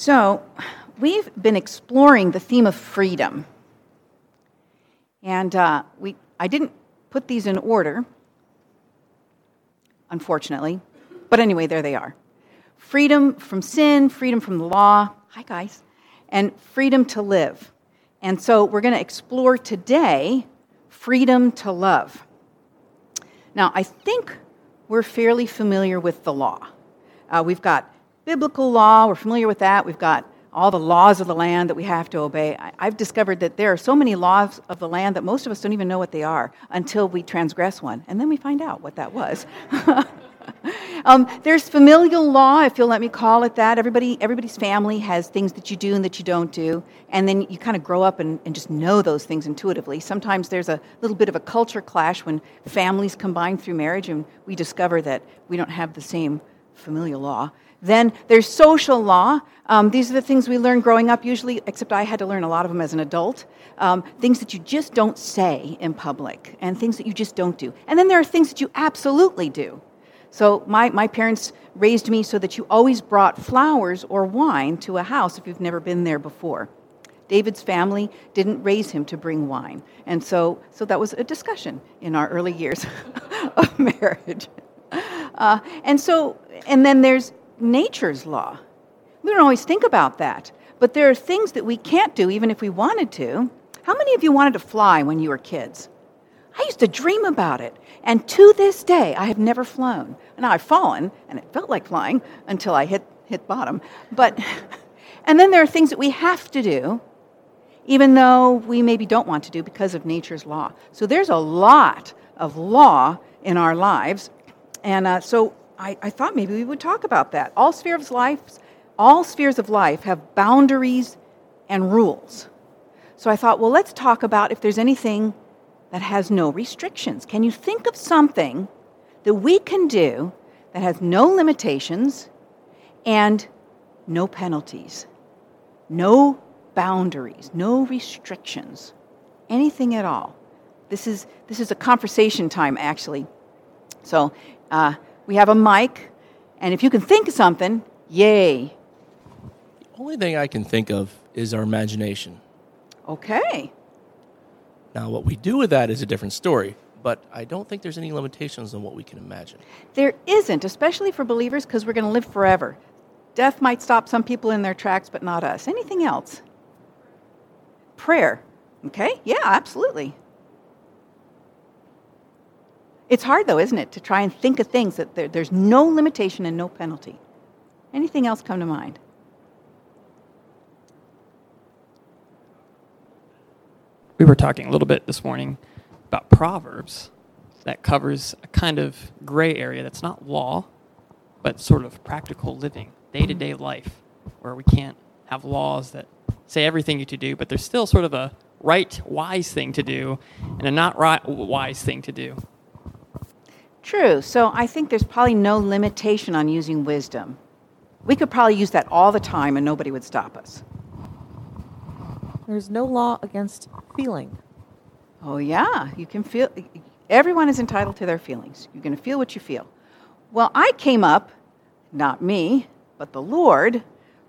So, we've been exploring the theme of freedom. And uh, we, I didn't put these in order, unfortunately. But anyway, there they are freedom from sin, freedom from the law. Hi, guys. And freedom to live. And so we're going to explore today freedom to love. Now, I think we're fairly familiar with the law. Uh, we've got biblical law, we're familiar with that. We've got all the laws of the land that we have to obey. I, I've discovered that there are so many laws of the land that most of us don't even know what they are until we transgress one. And then we find out what that was. um, there's familial law, if you'll let me call it that. Everybody, everybody's family has things that you do and that you don't do. And then you kind of grow up and, and just know those things intuitively. Sometimes there's a little bit of a culture clash when families combine through marriage and we discover that we don't have the same familial law. Then there's social law. Um, these are the things we learn growing up, usually, except I had to learn a lot of them as an adult. Um, things that you just don't say in public, and things that you just don't do. And then there are things that you absolutely do. So my, my parents raised me so that you always brought flowers or wine to a house if you've never been there before. David's family didn't raise him to bring wine. And so, so that was a discussion in our early years of marriage. Uh, and so, and then there's nature's law. We don't always think about that. But there are things that we can't do even if we wanted to. How many of you wanted to fly when you were kids? I used to dream about it. And to this day, I have never flown. Now I've fallen, and it felt like flying until I hit, hit bottom. But, and then there are things that we have to do, even though we maybe don't want to do because of nature's law. So there's a lot of law in our lives. And uh, so I, I thought maybe we would talk about that. All spheres of life, all spheres of life have boundaries and rules. So I thought, well, let's talk about if there's anything that has no restrictions. Can you think of something that we can do that has no limitations and no penalties, no boundaries, no restrictions, anything at all? This is, this is a conversation time, actually. So uh, we have a mic, and if you can think of something, yay. The only thing I can think of is our imagination. Okay. Now, what we do with that is a different story, but I don't think there's any limitations on what we can imagine. There isn't, especially for believers, because we're going to live forever. Death might stop some people in their tracks, but not us. Anything else? Prayer. Okay? Yeah, absolutely. It's hard, though, isn't it, to try and think of things that there, there's no limitation and no penalty. Anything else come to mind? we were talking a little bit this morning about Proverbs that covers a kind of gray area that's not law, but sort of practical living, day to day life, where we can't have laws that say everything you to do, but there's still sort of a right, wise thing to do and a not right, wise thing to do. True. So I think there's probably no limitation on using wisdom. We could probably use that all the time and nobody would stop us. There's no law against feeling. Oh, yeah. You can feel, everyone is entitled to their feelings. You're going to feel what you feel. Well, I came up, not me, but the Lord,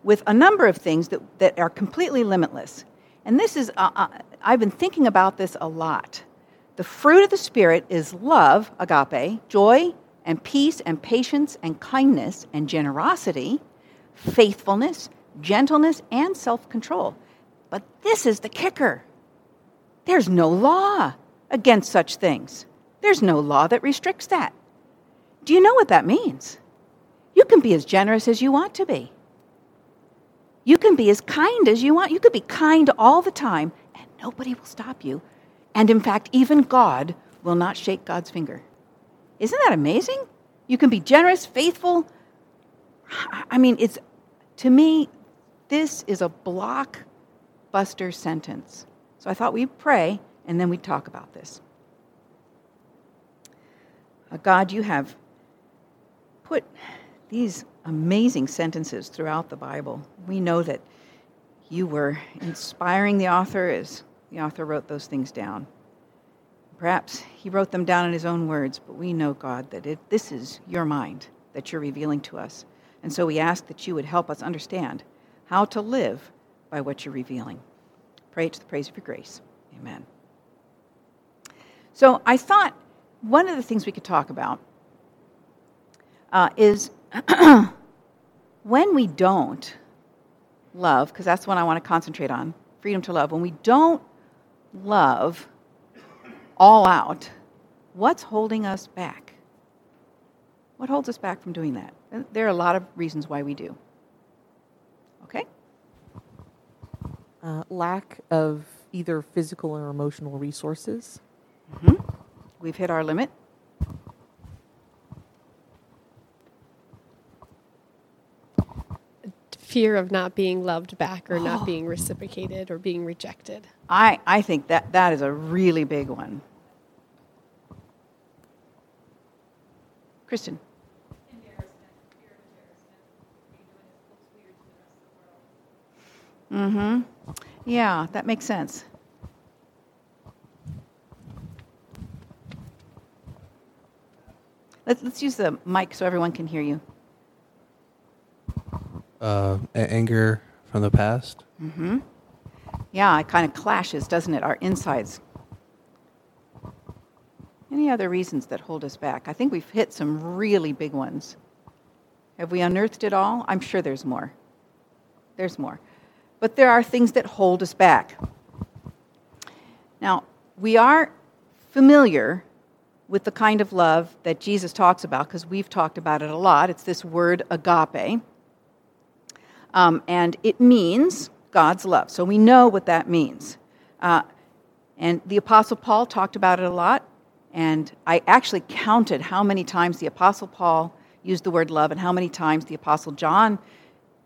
with a number of things that, that are completely limitless. And this is, uh, uh, I've been thinking about this a lot. The fruit of the Spirit is love, agape, joy, and peace, and patience, and kindness, and generosity, faithfulness, gentleness, and self control. But this is the kicker there's no law against such things, there's no law that restricts that. Do you know what that means? You can be as generous as you want to be. You can be as kind as you want. You could be kind all the time, and nobody will stop you. And in fact, even God will not shake God's finger. Isn't that amazing? You can be generous, faithful. I mean, it's to me, this is a block buster sentence. So I thought we'd pray and then we'd talk about this. God, you have put these amazing sentences throughout the Bible. We know that you were inspiring the author as the author wrote those things down. Perhaps he wrote them down in his own words, but we know, God, that it, this is your mind that you're revealing to us. And so we ask that you would help us understand how to live by what you're revealing. Pray to the praise of your grace. Amen. So I thought one of the things we could talk about uh, is when we don't love, because that's what I want to concentrate on freedom to love, when we don't love all out, what's holding us back? What holds us back from doing that? There are a lot of reasons why we do. Okay? Uh, lack of either physical or emotional resources. Mm-hmm. We've hit our limit. Fear of not being loved back or oh. not being reciprocated or being rejected. I, I think that that is a really big one. Kristen. Mm-hmm. Yeah, that makes sense. Let's, let's use the mic so everyone can hear you uh, anger from the past. Mm-hmm. Yeah, it kind of clashes, doesn't it? Our insides. Any other reasons that hold us back? I think we've hit some really big ones. Have we unearthed it all? I'm sure there's more. There's more. But there are things that hold us back. Now, we are familiar with the kind of love that Jesus talks about because we've talked about it a lot. It's this word agape. Um, and it means God's love. So we know what that means. Uh, and the Apostle Paul talked about it a lot. And I actually counted how many times the Apostle Paul used the word love and how many times the Apostle John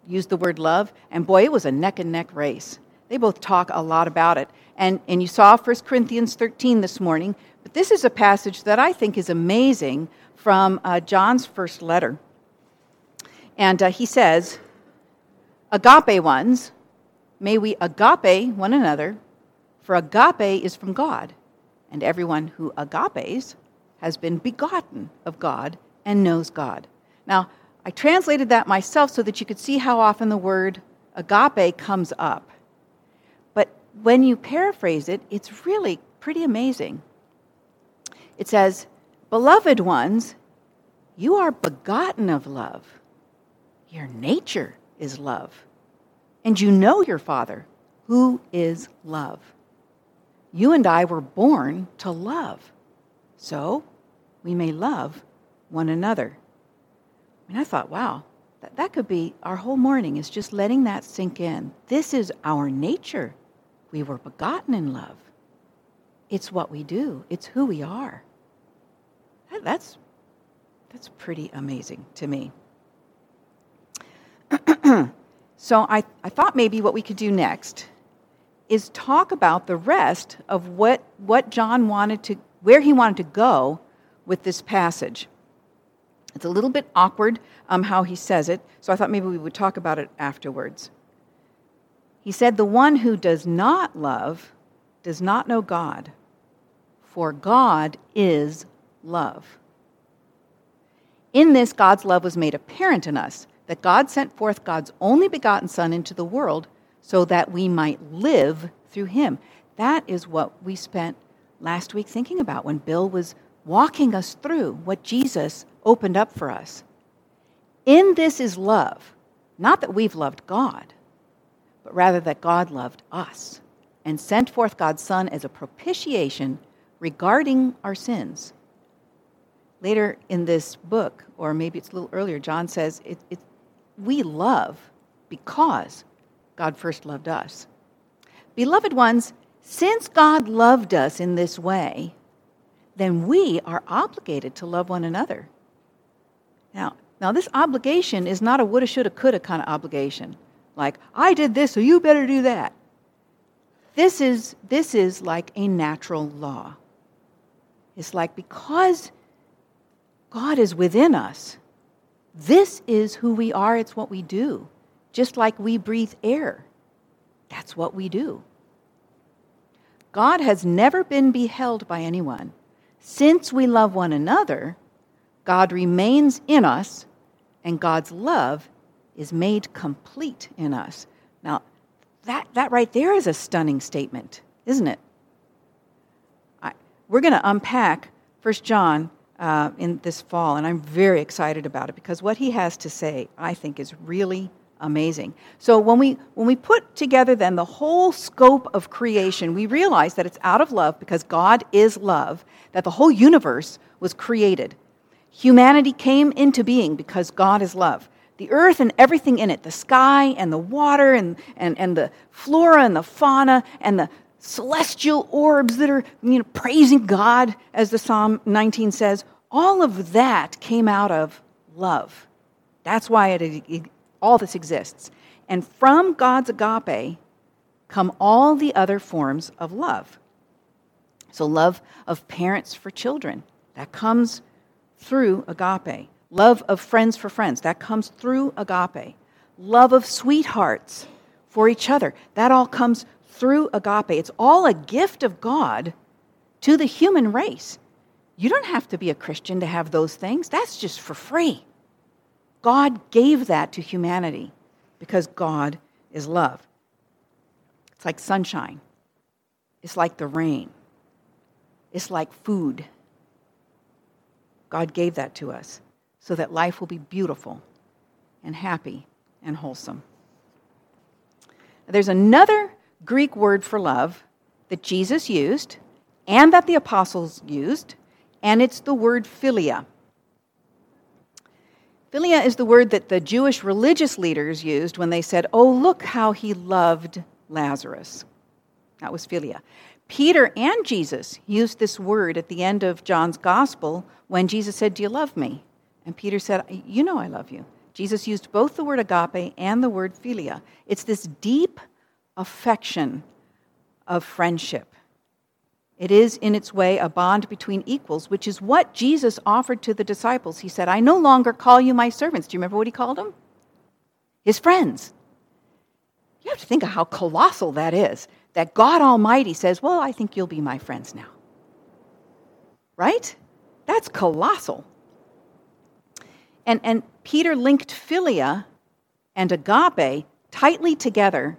used the word love. And boy, it was a neck and neck race. They both talk a lot about it. And, and you saw 1 Corinthians 13 this morning. But this is a passage that I think is amazing from uh, John's first letter. And uh, he says, agape ones, may we agape one another, for agape is from God, and everyone who agapes has been begotten of God and knows God. Now, I translated that myself so that you could see how often the word agape comes up. But when you paraphrase it, it's really pretty amazing. It says, Beloved ones, you are begotten of love. Your nature is love. And you know your Father, who is love. You and I were born to love. So we may love one another. And I thought, wow, that, that could be our whole morning is just letting that sink in. This is our nature. We were begotten in love. It's what we do, it's who we are. That, that's, that's pretty amazing to me. so I, I thought maybe what we could do next is talk about the rest of what, what John wanted to, where he wanted to go with this passage. It's a little bit awkward um, how he says it, so I thought maybe we would talk about it afterwards. He said, The one who does not love does not know God, for God is love. In this, God's love was made apparent in us that God sent forth God's only begotten Son into the world so that we might live through him. That is what we spent last week thinking about when Bill was walking us through what Jesus opened up for us. In this is love, not that we've loved God, but rather that God loved us and sent forth God's Son as a propitiation regarding our sins. Later in this book, or maybe it's a little earlier, John says it, it, we love because God first loved us. Beloved ones, since God loved us in this way, then we are obligated to love one another. Now, now this obligation is not a woulda, shoulda, coulda kind of obligation. Like, I did this, so you better do that. This is, this is like a natural law. It's like because God is within us, this is who we are, it's what we do. Just like we breathe air, that's what we do. God has never been beheld by anyone. Since we love one another, God remains in us, and God's love is made complete in us. Now, that, that right there is a stunning statement, isn't it? I, we're going to unpack 1 John uh, in this fall, and I'm very excited about it because what he has to say, I think, is really amazing. So when we when we put together then the whole scope of creation, we realize that it's out of love because God is love, that the whole universe was created. Humanity came into being because God is love. The earth and everything in it, the sky and the water and, and, and the flora and the fauna and the celestial orbs that are you know, praising God, as the Psalm 19 says, all of that came out of love. That's why it, it, all this exists. And from God's agape come all the other forms of love. So, love of parents for children, that comes through agape. Love of friends for friends, that comes through agape. Love of sweethearts for each other, that all comes through agape. It's all a gift of God to the human race. You don't have to be a Christian to have those things, that's just for free. God gave that to humanity because God is love. It's like sunshine, it's like the rain, it's like food. God gave that to us so that life will be beautiful and happy and wholesome. There's another Greek word for love that Jesus used and that the apostles used, and it's the word philia. Philia is the word that the Jewish religious leaders used when they said, Oh, look how he loved Lazarus. That was philia. Peter and Jesus used this word at the end of John's gospel when Jesus said, Do you love me? And Peter said, You know I love you. Jesus used both the word agape and the word philia. It's this deep affection of friendship. It is, in its way, a bond between equals, which is what Jesus offered to the disciples. He said, I no longer call you my servants. Do you remember what he called them? His friends. You have to think of how colossal that is. That God Almighty says, Well, I think you'll be my friends now. Right? That's colossal. And, and Peter linked philia and agape tightly together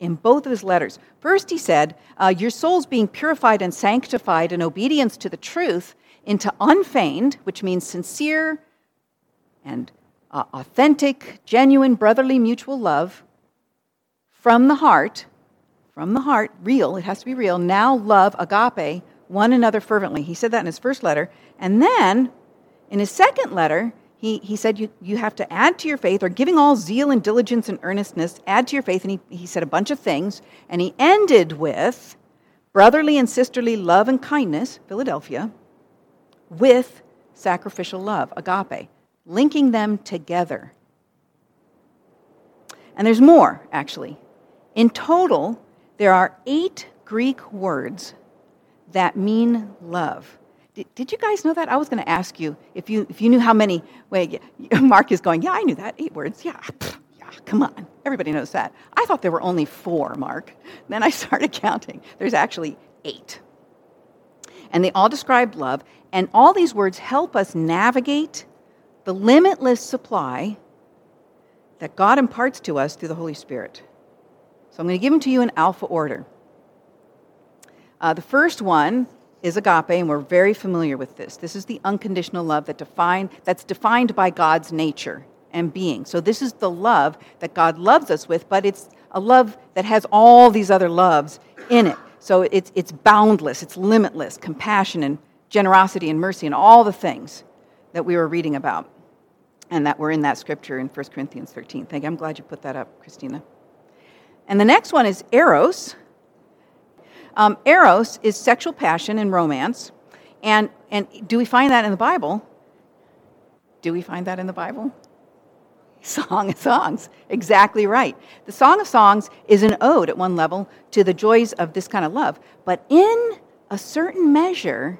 in both of his letters. First, he said, uh, Your soul's being purified and sanctified in obedience to the truth into unfeigned, which means sincere and uh, authentic, genuine, brotherly, mutual love from the heart, from the heart, real, it has to be real. Now love, agape, one another fervently. He said that in his first letter. And then in his second letter, he, he said you, you have to add to your faith, or giving all zeal and diligence and earnestness, add to your faith. And he, he said a bunch of things. And he ended with brotherly and sisterly love and kindness, Philadelphia, with sacrificial love, agape, linking them together. And there's more, actually. In total, there are eight Greek words that mean love. Did, did you guys know that? I was going to ask you if you if you knew how many. Wait, Mark is going. Yeah, I knew that. Eight words. Yeah, yeah. Come on, everybody knows that. I thought there were only four, Mark. Then I started counting. There's actually eight, and they all describe love. And all these words help us navigate the limitless supply that God imparts to us through the Holy Spirit. So I'm going to give them to you in alpha order. Uh, the first one is agape, and we're very familiar with this. This is the unconditional love that define, that's defined by God's nature and being. So this is the love that God loves us with, but it's a love that has all these other loves in it. So it's, it's boundless, it's limitless, compassion and generosity and mercy and all the things that we were reading about and that were in that scripture in 1 Corinthians 13. Thank you. I'm glad you put that up, Christina. And the next one is eros, um, eros is sexual passion and romance. And, and do we find that in the Bible? Do we find that in the Bible? Song of Songs, exactly right. The Song of Songs is an ode at one level to the joys of this kind of love. But in a certain measure,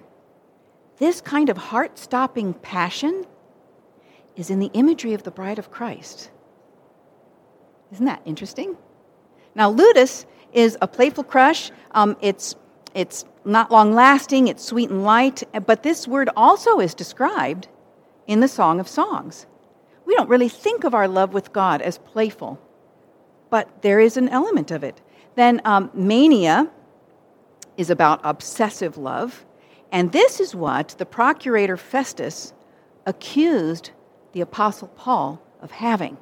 this kind of heart stopping passion is in the imagery of the bride of Christ. Isn't that interesting? Now, ludus is a playful crush. Um, it's, it's not long lasting, it's sweet and light, but this word also is described in the Song of Songs. We don't really think of our love with God as playful, but there is an element of it. Then um, mania is about obsessive love. And this is what the procurator Festus accused the Apostle Paul of having.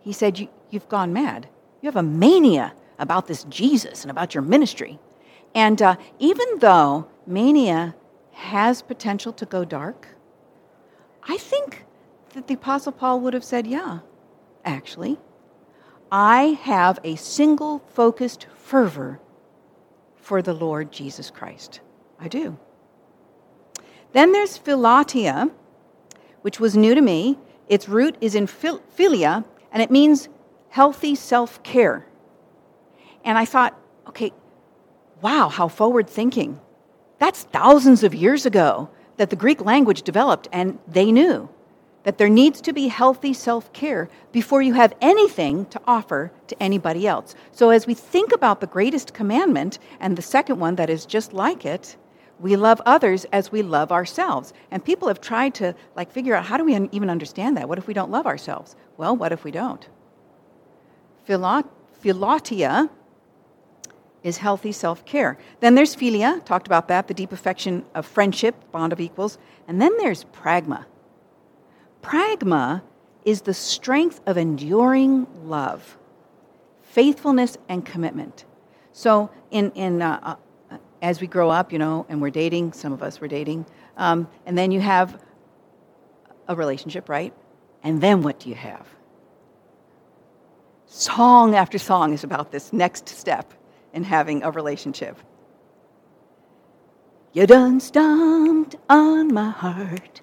He said, you, You've gone mad. You have a mania about this Jesus and about your ministry. And uh, even though mania has potential to go dark, I think that the Apostle Paul would have said, Yeah, actually, I have a single focused fervor for the Lord Jesus Christ. I do. Then there's philautia, which was new to me. Its root is in philia, and it means healthy self care. And I thought, okay, wow, how forward thinking. That's thousands of years ago that the Greek language developed, and they knew that there needs to be healthy self care before you have anything to offer to anybody else. So, as we think about the greatest commandment and the second one that is just like it, we love others as we love ourselves. And people have tried to like figure out how do we even understand that? What if we don't love ourselves? Well, what if we don't? Philautia is healthy self care. Then there's philia, talked about that, the deep affection of friendship, bond of equals. And then there's pragma. Pragma is the strength of enduring love, faithfulness, and commitment. So, in, in, uh, uh, as we grow up, you know, and we're dating, some of us were dating, um, and then you have a relationship, right? And then what do you have? Song after song is about this next step in having a relationship. You done stomped on my heart.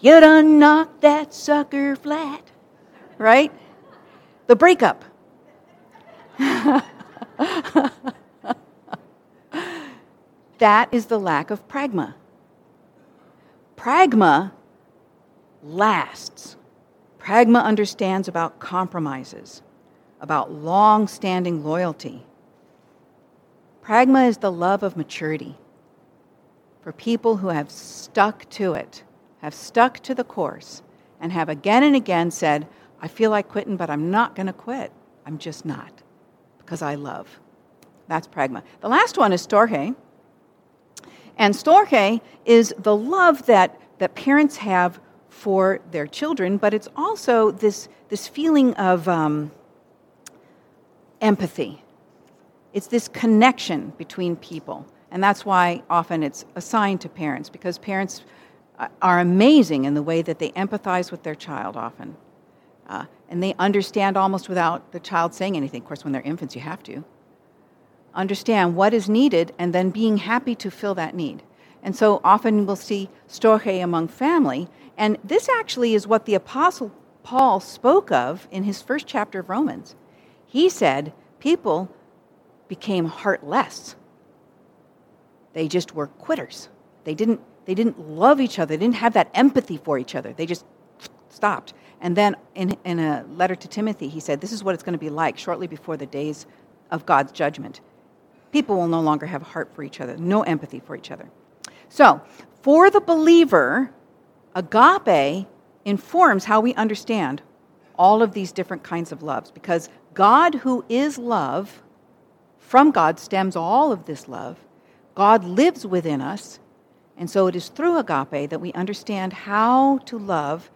You done knocked that sucker flat. Right? The breakup. that is the lack of pragma. Pragma lasts. Pragma understands about compromises about long standing loyalty. Pragma is the love of maturity for people who have stuck to it, have stuck to the course, and have again and again said, I feel like quitting, but I'm not going to quit. I'm just not because I love. That's pragma. The last one is storge. And storge is the love that, that parents have for their children, but it's also this, this feeling of um, empathy. It's this connection between people. And that's why often it's assigned to parents, because parents are amazing in the way that they empathize with their child often. Uh, and they understand almost without the child saying anything. Of course, when they're infants, you have to. Understand what is needed and then being happy to fill that need. And so often we'll see storge among family. And this actually is what the Apostle Paul spoke of in his first chapter of Romans. He said people became heartless. They just were quitters. They didn't, they didn't love each other, they didn't have that empathy for each other. They just stopped. And then in, in a letter to Timothy, he said, This is what it's going to be like shortly before the days of God's judgment. People will no longer have heart for each other, no empathy for each other. So, for the believer, agape informs how we understand all of these different kinds of loves because God, who is love, from God stems all of this love. God lives within us. And so it is through agape that we understand how to love,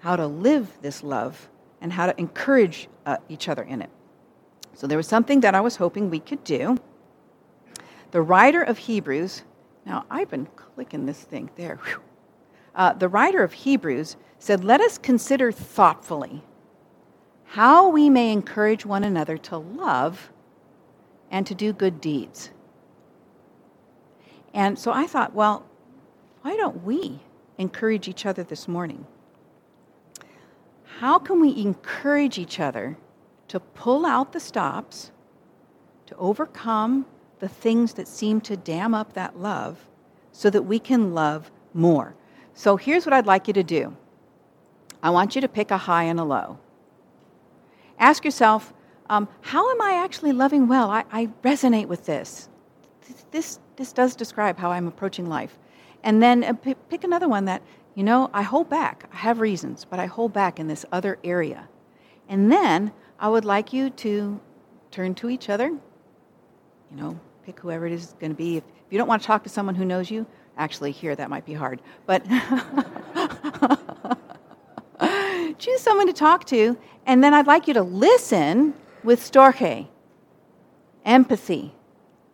how to live this love, and how to encourage uh, each other in it. So there was something that I was hoping we could do. The writer of Hebrews, now I've been clicking this thing there. Uh, the writer of Hebrews said, Let us consider thoughtfully how we may encourage one another to love and to do good deeds. And so I thought, well, why don't we encourage each other this morning? How can we encourage each other to pull out the stops, to overcome the things that seem to dam up that love, so that we can love more? So here's what I'd like you to do I want you to pick a high and a low. Ask yourself, um, how am I actually loving well? I, I resonate with this. this. This does describe how I'm approaching life. And then uh, p- pick another one that, you know, I hold back. I have reasons, but I hold back in this other area. And then I would like you to turn to each other. You know, pick whoever it is going to be. If, if you don't want to talk to someone who knows you, actually, here, that might be hard. But choose someone to talk to, and then I'd like you to listen with storge, empathy,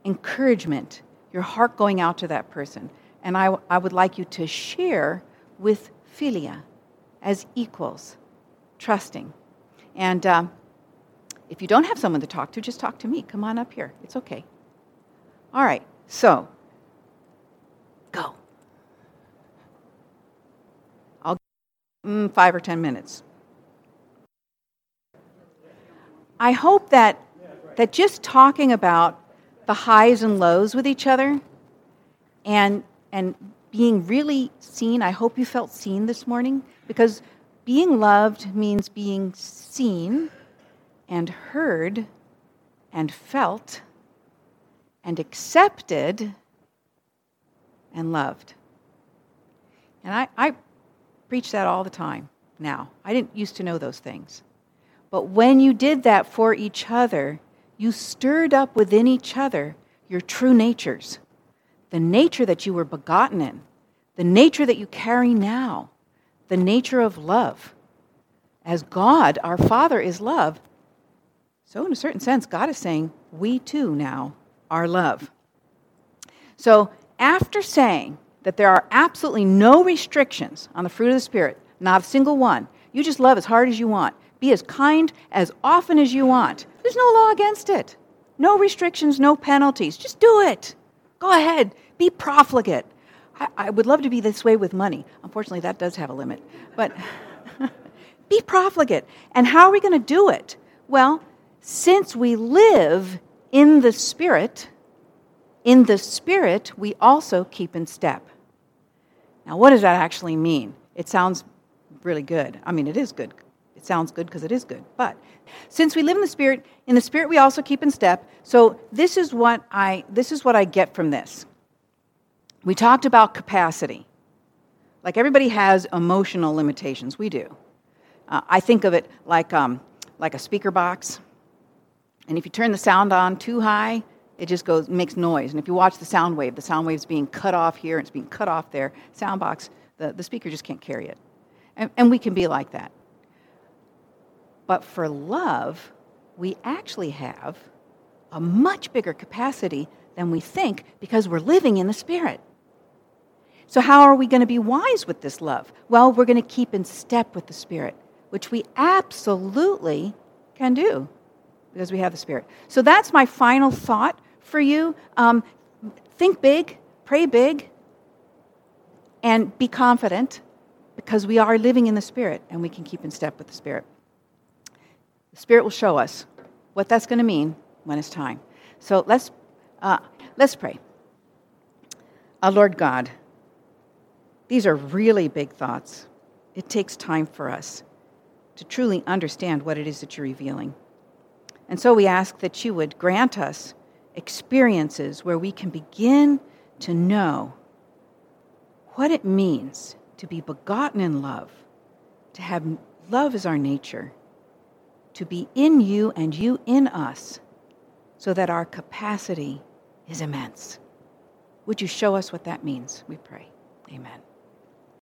encouragement, your heart going out to that person. And I, I would like you to share with philia as equals, trusting. And um, if you don't have someone to talk to, just talk to me. Come on up here. It's okay. All right, so go. I'll mm, five or ten minutes. I hope that that just talking about the highs and lows with each other and and being really seen, I hope you felt seen this morning because being loved means being seen and heard and felt and accepted and loved. And I, I preach that all the time now. I didn't used to know those things. But when you did that for each other, you stirred up within each other your true natures the nature that you were begotten in, the nature that you carry now, the nature of love. As God, our Father, is love, so in a certain sense, God is saying, we too now are love. So after saying that there are absolutely no restrictions on the fruit of the Spirit, not a single one, you just love as hard as you want, be as kind as often as you want. There's no law against it. No restrictions, no penalties. Just do it. Go ahead. Be profligate. I, I would love to be this way with money. Unfortunately, that does have a limit. But be profligate. And how are we going to do it? Well, since we live in the Spirit, in the Spirit, we also keep in step. Now, what does that actually mean? It sounds really good. I mean, it is good sounds good because it is good. But since we live in the spirit, in the spirit we also keep in step. So this is what I this is what I get from this. We talked about capacity. Like everybody has emotional limitations. We do. Uh, I think of it like um, like a speaker box. And if you turn the sound on too high, it just goes makes noise. And if you watch the sound wave, the sound wave's being cut off here and it's being cut off there. Sound box, the, the speaker just can't carry it. And, and we can be like that. But for love, we actually have a much bigger capacity than we think because we're living in the Spirit. So, how are we going to be wise with this love? Well, we're going to keep in step with the Spirit, which we absolutely can do because we have the Spirit. So, that's my final thought for you. Um, think big, pray big, and be confident because we are living in the Spirit and we can keep in step with the Spirit. The Spirit will show us what that's going to mean when it's time. So let's, uh, let's pray. Our Lord God, these are really big thoughts. It takes time for us to truly understand what it is that you're revealing. And so we ask that you would grant us experiences where we can begin to know what it means to be begotten in love, to have love as our nature, to be in you and you in us, so that our capacity is immense. Would you show us what that means? We pray. Amen.